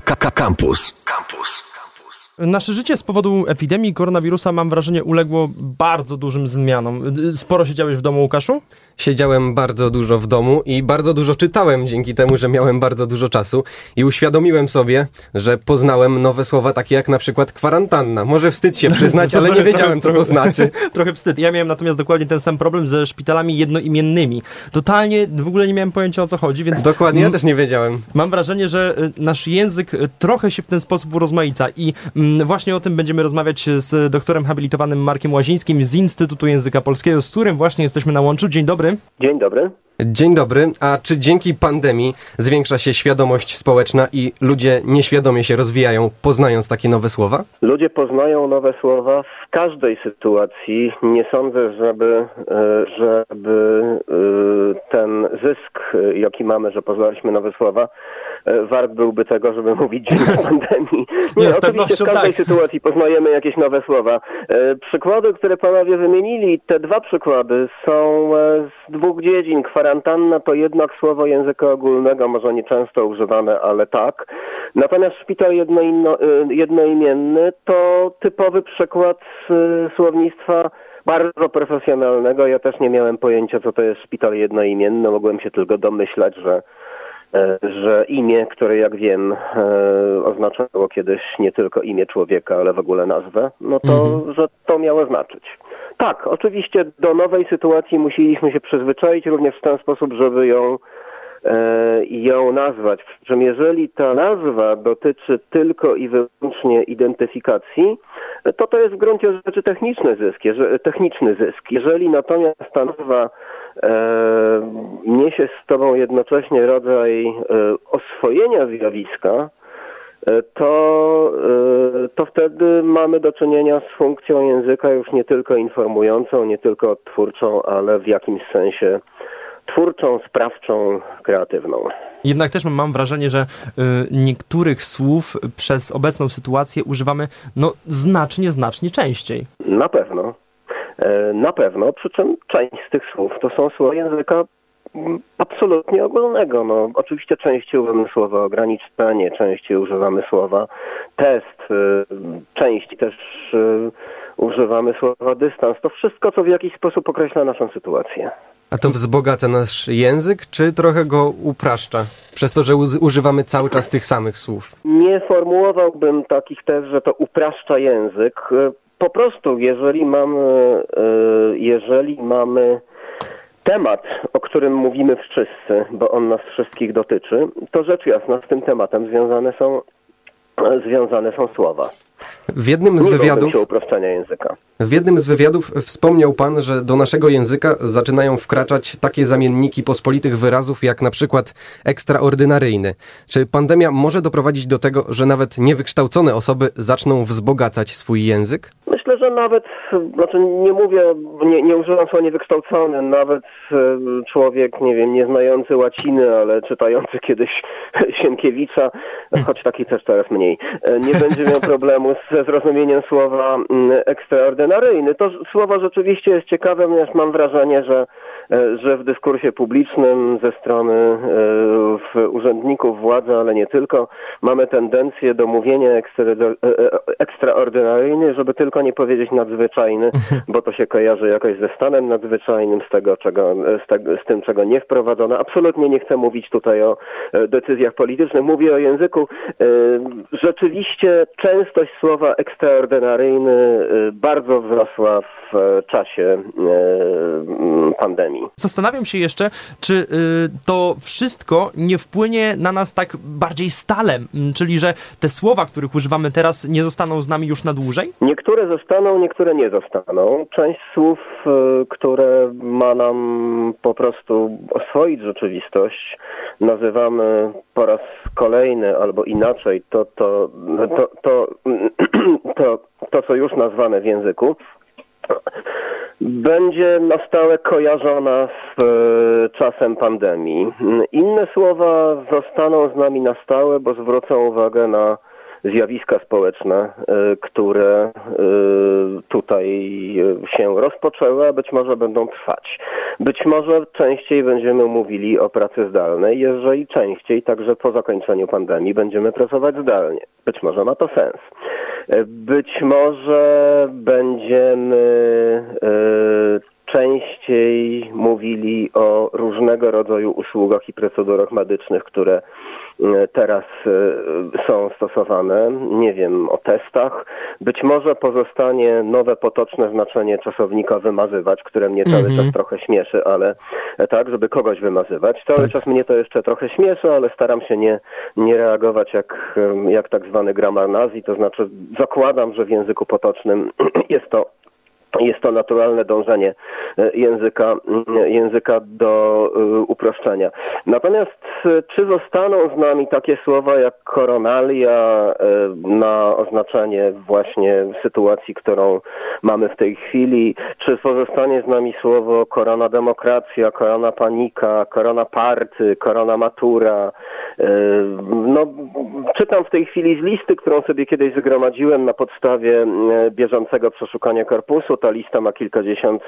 Campus. Campus. Nasze życie z powodu epidemii koronawirusa, mam wrażenie, uległo bardzo dużym zmianom. Sporo siedziałeś w domu, Łukaszu? Siedziałem bardzo dużo w domu i bardzo dużo czytałem dzięki temu, że miałem bardzo dużo czasu i uświadomiłem sobie, że poznałem nowe słowa takie jak na przykład kwarantanna. Może wstyd się przyznać, ale nie wiedziałem, co to znaczy. Trochę wstyd. Ja miałem natomiast dokładnie ten sam problem ze szpitalami jednoimiennymi. Totalnie w ogóle nie miałem pojęcia o co chodzi, więc... Dokładnie, ja też nie wiedziałem. Mam wrażenie, że y, nasz język y, trochę się w ten sposób urozmaica i właśnie o tym będziemy rozmawiać z doktorem habilitowanym Markiem Łazińskim z Instytutu Języka Polskiego, z którym właśnie jesteśmy na łączu. Dzień dobry. Dzień dobry. Dzień dobry. A czy dzięki pandemii zwiększa się świadomość społeczna i ludzie nieświadomie się rozwijają, poznając takie nowe słowa? Ludzie poznają nowe słowa w każdej sytuacji. Nie sądzę, żeby, e, żeby e, ten zysk, e, jaki mamy, że poznaliśmy nowe słowa, wart byłby tego, żeby mówić dzięki pandemii. Nie, Nie oczywiście w każdej tak. sytuacji poznajemy jakieś nowe słowa. Przykłady, które panowie wymienili, te dwa przykłady są z dwóch dziedzin. Kwarantanna to jednak słowo języka ogólnego, może nie często używane, ale tak. Natomiast szpital jednoinno, jednoimienny to typowy przykład słownictwa bardzo profesjonalnego. Ja też nie miałem pojęcia, co to jest szpital jednoimienny. Mogłem się tylko domyślać, że że imię, które jak wiem oznaczało kiedyś nie tylko imię człowieka, ale w ogóle nazwę, no to, mhm. że to miało znaczyć. Tak, oczywiście do nowej sytuacji musieliśmy się przyzwyczaić również w ten sposób, żeby ją e, ją nazwać. Przy czym jeżeli ta nazwa dotyczy tylko i wyłącznie identyfikacji, to to jest w gruncie rzeczy techniczny zysk. Techniczny zysk. Jeżeli natomiast ta nazwa e, niesie z sobą jednocześnie rodzaj e, oswojenia zjawiska, E, to, e, to wtedy mamy do czynienia z funkcją języka już nie tylko informującą, nie tylko twórczą, ale w jakimś sensie twórczą, sprawczą, kreatywną. Jednak też mam wrażenie, że y, niektórych słów przez obecną sytuację używamy no, znacznie, znacznie częściej. Na pewno. E, na pewno, przy czym część z tych słów to są słowa języka absolutnie ogólnego. No, oczywiście częściej używamy słowa ograniczenie, częściej używamy słowa test, y, częściej też y, używamy słowa dystans. To wszystko, co w jakiś sposób określa naszą sytuację. A to wzbogaca nasz język, czy trochę go upraszcza? Przez to, że używamy cały czas tych samych słów. Nie formułowałbym takich tez, że to upraszcza język. Po prostu, jeżeli mamy, y, jeżeli mamy temat, o którym mówimy wszyscy, bo on nas wszystkich dotyczy, to rzecz jasna z tym tematem związane są, związane są słowa. W jednym z Nie wywiadów. W jednym z wywiadów wspomniał pan, że do naszego języka zaczynają wkraczać takie zamienniki pospolitych wyrazów, jak na przykład ekstraordynaryjny. Czy pandemia może doprowadzić do tego, że nawet niewykształcone osoby zaczną wzbogacać swój język? Że nawet, znaczy nie mówię, nie, nie używam słowa niewykształcony, nawet e, człowiek, nie wiem, nie znający łaciny, ale czytający kiedyś Sienkiewicza, choć taki też teraz mniej, e, nie będzie miał problemu ze zrozumieniem słowa mm, ekstraordynaryjny. To słowo rzeczywiście jest ciekawe, ponieważ mam wrażenie, że, że w dyskursie publicznym ze strony urzędników władzy, ale nie tylko, mamy tendencję do mówienia ekstraordynaryjny, żeby tylko nie powiedzieć nadzwyczajny, bo to się kojarzy jakoś ze stanem nadzwyczajnym, z tego, czego, z, te, z tym, czego nie wprowadzono. Absolutnie nie chcę mówić tutaj o e, decyzjach politycznych. Mówię o języku. E, rzeczywiście częstość słowa ekstraordynaryjny e, bardzo wzrosła w czasie pandemii. Zastanawiam się jeszcze, czy to wszystko nie wpłynie na nas tak bardziej stale, czyli że te słowa, których używamy teraz, nie zostaną z nami już na dłużej? Niektóre zostaną, niektóre nie zostaną. Część słów, y, które ma nam po prostu oswoić rzeczywistość, nazywamy po raz kolejny albo inaczej to, to, to, to, to, to co już nazwane w języku będzie na stałe kojarzona z y, czasem pandemii. Inne słowa zostaną z nami na stałe, bo zwrócą uwagę na zjawiska społeczne, które tutaj się rozpoczęły, a być może będą trwać. Być może częściej będziemy mówili o pracy zdalnej, jeżeli częściej, także po zakończeniu pandemii, będziemy pracować zdalnie. Być może ma to sens. Być może będziemy częściej mówili o różnego rodzaju usługach i procedurach medycznych, które e, teraz e, są stosowane. Nie wiem, o testach. Być może pozostanie nowe potoczne znaczenie czasownika wymazywać, które mnie cały -hmm. czas trochę śmieszy, ale tak, żeby kogoś wymazywać. Cały tak. czas mnie to jeszcze trochę śmieszy, ale staram się nie, nie reagować jak, jak tak zwany gramar nazi, to znaczy zakładam, że w języku potocznym jest to jest to naturalne dążenie e, języka, mm, języka do e, uproszczenia. Natomiast e, czy zostaną z nami takie słowa jak koronalia na oznaczenie właśnie sytuacji, którą mamy w tej chwili? Czy pozostanie z nami słowo korona demokracja, korona panika, korona party, korona matura? No, czytam w tej chwili z listy, którą sobie kiedyś zgromadziłem na podstawie bieżącego przeszukania korpusu ta lista ma kilkadziesiąt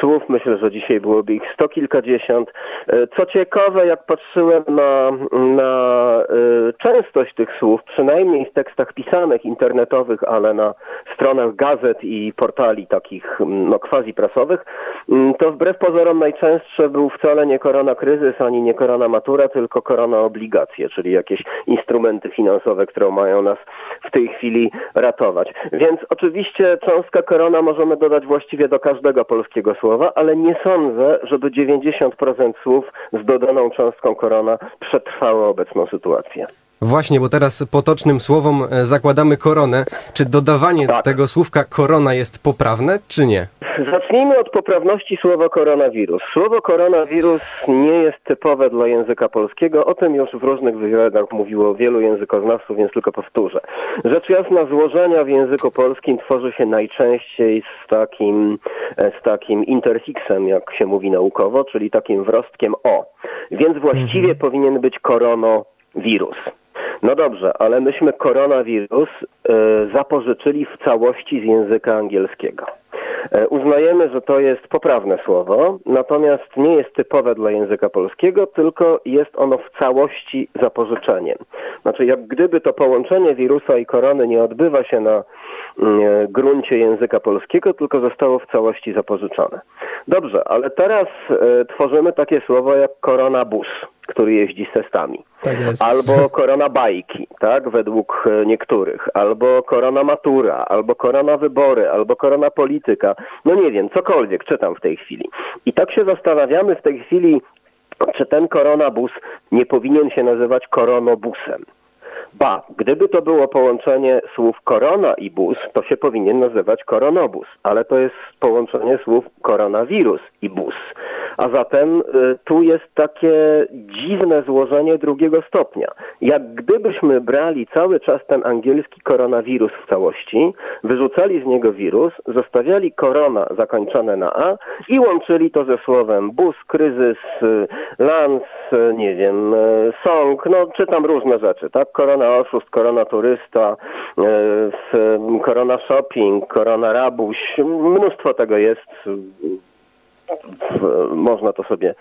słów, myślę, że dzisiaj byłoby ich sto kilkadziesiąt. E, co ciekawe, jak patrzyłem na, na e, częstość tych słów, przynajmniej w tekstach pisanych, internetowych, ale na stronach gazet i portali takich no, quasi prasowych, to wbrew pozorom najczęstsze był wcale nie korona kryzys, ani nie korona matura, tylko korona obligacje, czyli jakieś instrumenty finansowe, które mają nas w tej chwili ratować. Więc oczywiście cząstka korona możemy dodać właściwie do każdego polskiego słowa, ale nie sądzę, żeby 90% słów z dodaną cząstką korona przetrwało obecną sytuację. Właśnie, bo teraz potocznym słowom e, zakładamy koronę. Czy dodawanie tak. tego słówka korona jest poprawne, czy nie? Zacznijmy od poprawności słowa koronawirus. Słowo koronawirus nie jest typowe dla języka polskiego. O tym już w różnych wywiadach mówiło wielu językoznawców, więc tylko powtórzę. Rzecz jasna, złożenia w języku polskim tworzy się najczęściej z takim, e, z takim interfiksem, jak się mówi naukowo, czyli takim wrostkiem o. Więc właściwie mhm. powinien być koronawirus. No dobrze, ale myśmy koronawirus y, zapożyczyli w całości z języka angielskiego. E, uznajemy, że to jest poprawne słowo, natomiast nie jest typowe dla języka polskiego, tylko jest ono w całości zapożyczeniem. Znaczy, jak gdyby to połączenie wirusa i korony nie odbywa się na mm, e, gruncie języka polskiego, tylko zostało w całości zapożyczone. Dobrze, ale teraz e, tworzymy takie słowo jak koronabus który jeździ z testami. Tak albo korona bajki, tak, według e, niektórych, albo korona matura, albo korona wybory, albo korona polityka. No nie wiem, cokolwiek czytam w tej chwili. I tak się zastanawiamy w tej chwili, czy ten koronabus nie powinien się nazywać koronobusem. Ba, gdyby to było połączenie słów korona i bus, to się powinien nazywać koronobus, ale to jest połączenie słów koronawirus i bus. A zatem y, tu jest takie dziwne złożenie drugiego stopnia. Jak gdybyśmy brali cały czas ten angielski koronawirus w całości, wyrzucali z niego wirus, zostawiali korona zakończone na A i łączyli to ze słowem bus, kryzys, y, lans, y, nie wiem, song, no czytam różne rzeczy, tak? Korona oszust, korona turysta, korona shopping, korona rabuś, mnóstwo tego jest można to sobie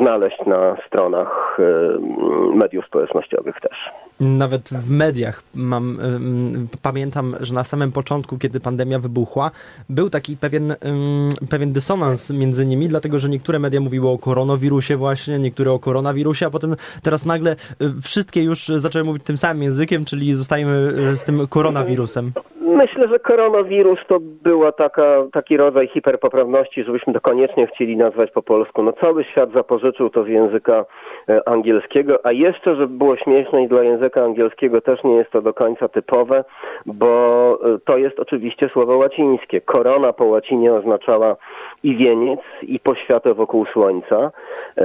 znaleźć na stronach e, mediów społecznościowych też. Nawet w mediach mam, pamiętam, że na samym początku, kiedy pandemia wybuchła, był taki pewien, pewien dysonans między nimi, dlatego że niektóre media mówiły o koronawirusie właśnie, niektóre o koronawirusie, a potem teraz nagle wszystkie już zaczęły mówić tym samym językiem, czyli zostajemy z tym koronawirusem. Myślę, że koronawirus to była taka, taki rodzaj hiperpoprawności, żebyśmy to koniecznie chcieli nazwać po polsku. No cały świat zapożyczył to z języka e, angielskiego, a jeszcze, żeby było śmieszne i dla języka angielskiego też nie jest to do końca typowe, bo e, to jest oczywiście słowo łacińskie. Korona po łacinie oznaczała i wieniec, i poświatę wokół słońca. E,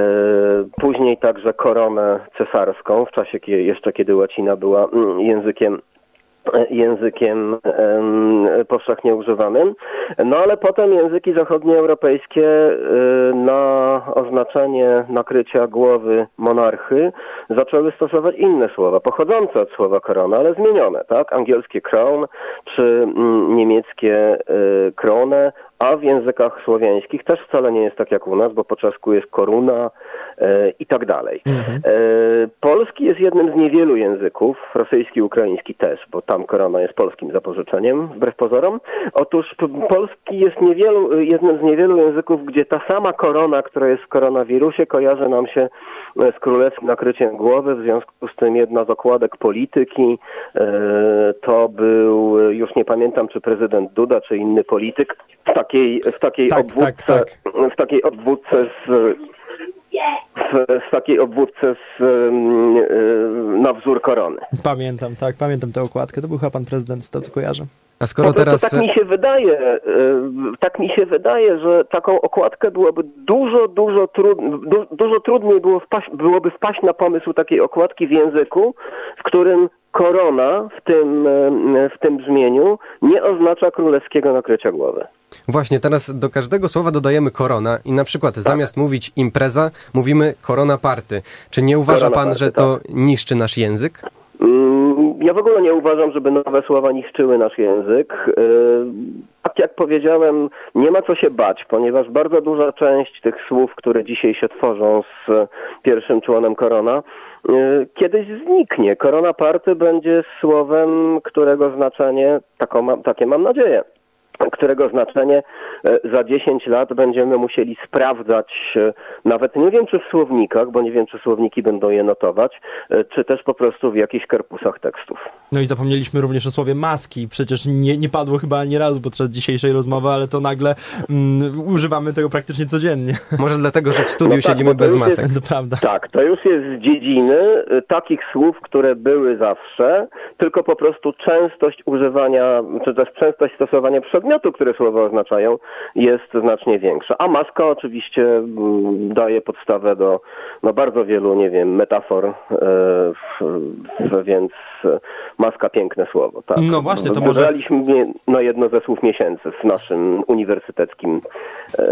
później także koronę cesarską, w czasie jeszcze kiedy łacina była mm, językiem językiem powszechnie używanym. No ale potem języki zachodnioeuropejskie y, na oznaczenie nakrycia głowy monarchy zaczęły stosować inne słowa, pochodzące od słowa korona, ale zmienione, tak? Angielskie crown czy mm, niemieckie y, krone, a w językach słowiańskich też wcale nie jest tak jak u nas, bo po czesku jest koruna e, i tak dalej. Mhm. E, polski jest jednym z niewielu języków, rosyjski, ukraiński też, bo tam korona jest polskim zapożyczeniem, wbrew pozorom. Otóż polski jest niewielu, jednym z niewielu języków, gdzie ta sama korona, która jest w koronawirusie, kojarzy nam się e, z królewskim nakryciem głowy, w związku z tym jedna z okładek polityki e, to był, już nie pamiętam, czy prezydent Duda, czy inny polityk, tak takiej, w takiej tak, obwódce, tak, tak. w takiej obwódce z w, w takiej obwódce z, na wzór korony. Pamiętam, tak, pamiętam tę okładkę. To był chyba pan prezydent, z to co kojarzę. A skoro teraz... Tak mi się wydaje, e, tak mi się wydaje, że taką okładkę byłoby dużo, dużo, trud, dużo trudniej było wpaść, byłoby wpaść na pomysł takiej okładki w języku, w którym korona w tym, e, w tym brzmieniu nie oznacza królewskiego nakrycia głowy. Właśnie, teraz do każdego słowa dodajemy korona i na przykład tak. zamiast mówić impreza, mówimy korona party. Czy nie uważa korona pan, party, że to tak. niszczy nasz język? Mm, ja w ogóle nie uważam, żeby nowe słowa niszczyły nasz język. Tak jak powiedziałem, nie ma co się bać, ponieważ bardzo duża część tych słów, które dzisiaj się tworzą z pierwszym członem korona, e, kiedyś zniknie. Korona party będzie słowem, którego znaczenie, taką, takie mam nadzieję, którego znaczenie e, za 10 lat będziemy musieli sprawdzać, e, nawet nie wiem czy w słownikach, bo nie wiem czy słowniki będą je notować, e, czy też po prostu w jakichś korpusach tekstów. No i zapomnieliśmy również o słowie maski. Przecież nie, nie padło chyba ani razu podczas dzisiejszej rozmowy, ale to nagle mm, używamy tego praktycznie codziennie. Może dlatego, że w studiu no tak, siedzimy bez masek. Jest, to prawda. Tak, to już jest z dziedziny takich słów, które były zawsze, tylko po prostu częstość używania, czy też częstość stosowania przedmiotów przedmiotu, które słowa oznaczają, jest znacznie większa. A maska oczywiście mm, daje podstawę do no, bardzo wielu, nie wiem, metafor, e, więc maska piękne słowo. Tak. No właśnie, to może... Wybraliśmy no, jedno ze słów miesięcy w naszym uniwersyteckim e,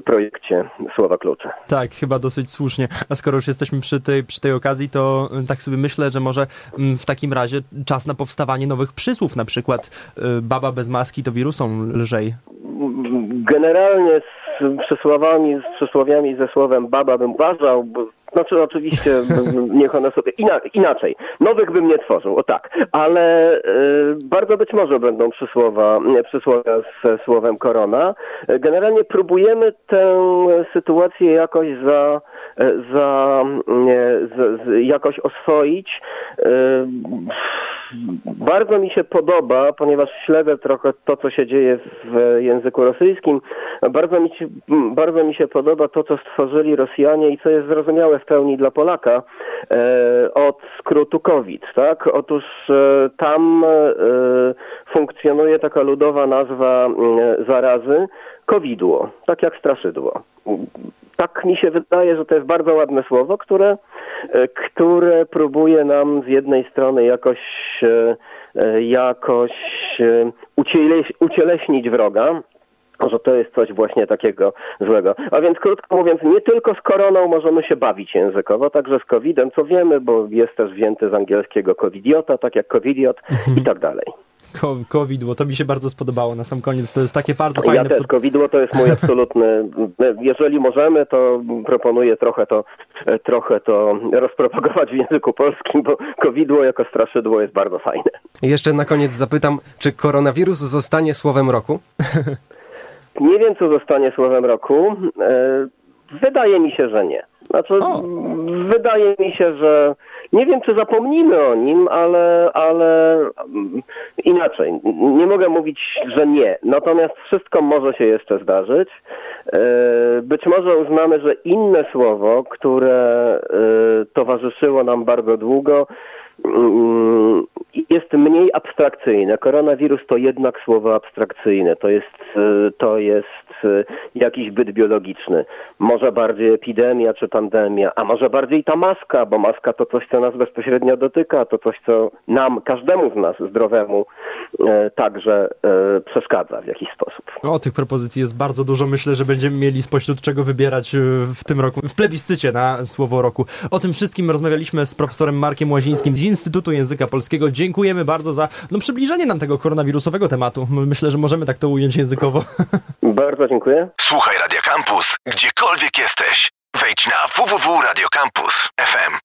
projekcie Słowa Klucze. Tak, chyba dosyć słusznie. A skoro już jesteśmy przy tej, przy tej okazji, to e, tak sobie myślę, że może mm, w takim razie czas na powstawanie nowych przysłów, na przykład baba bez maski to lżej? Generalnie z przysłowiami, z przysłowiami ze słowem baba bym uważał, bo, znaczy oczywiście niech one sobie inaczej. Nowych bym nie tworzył, o tak. Ale y, bardzo być może będą przysłowa, przysłowia ze słowem korona. Generalnie próbujemy tę sytuację jakoś za, za, nie, z, z, jakoś oswoić. Y, bardzo mi się podoba, ponieważ śledzę trochę to, co się dzieje w języku rosyjskim, bardzo mi się, bardzo mi się podoba to, co stworzyli Rosjanie i co jest zrozumiałe w pełni dla Polaka e, od skrótu COVID. Tak? Otóż e, tam e, funkcjonuje taka ludowa nazwa zarazy covidło, tak jak straszydło tak mi się wydaje, że to jest bardzo ładne słowo, które, które próbuje nam z jednej strony jakoś, jakoś ucieleśnić wroga, że to jest coś właśnie takiego złego. A więc krótko mówiąc, nie tylko z koroną możemy się bawić językowo, także z covidem, co wiemy, bo jest też wzięty z angielskiego covidiota, tak jak covidiot i tak dalej. Covidło, to mi się bardzo spodobało na sam koniec. To jest takie bardzo fajne. Ja też, covidło to jest mój absolutny. Jeżeli możemy, to proponuję trochę to, trochę to rozpropagować w języku polskim, bo covidło jako straszydło jest bardzo fajne. I jeszcze na koniec zapytam, czy koronawirus zostanie słowem roku? Nie wiem, co zostanie słowem roku. E, wydaje mi się, że nie. Znaczy, o. wydaje mi się, że nie wiem, czy zapomnimy o nim, ale, ale mm, inaczej. Nie mogę mówić, że nie. Natomiast wszystko może się jeszcze zdarzyć. E, być może uznamy, że inne słowo, które e, towarzyszyło nam bardzo długo, jest mniej abstrakcyjne. Koronawirus to jednak słowo abstrakcyjne. To jest, y, to jest y, jakiś byt biologiczny. Może bardziej epidemia czy pandemia, a może bardziej ta maska, bo maska to coś, co nas bezpośrednio dotyka, to coś, co nam, każdemu z nas zdrowemu e, także e, przeszkadza w jakiś sposób. O, tych propozycji jest bardzo dużo. Myślę, że będziemy mieli spośród czego wybierać e, w tym roku, w plebiscycie na słowo roku. O tym wszystkim rozmawialiśmy z profesorem Markiem Łazińskim z Instytutu Języka Polskiego. Dziękujemy bardzo za no, przybliżenie nam tego koronawirusowego tematu. Myślę, że możemy tak to ująć językowo. Bardzo dziękuję. Słuchaj Radio Campus, gdziekolwiek jesteś. Wejdź na www.radiocampus.fm.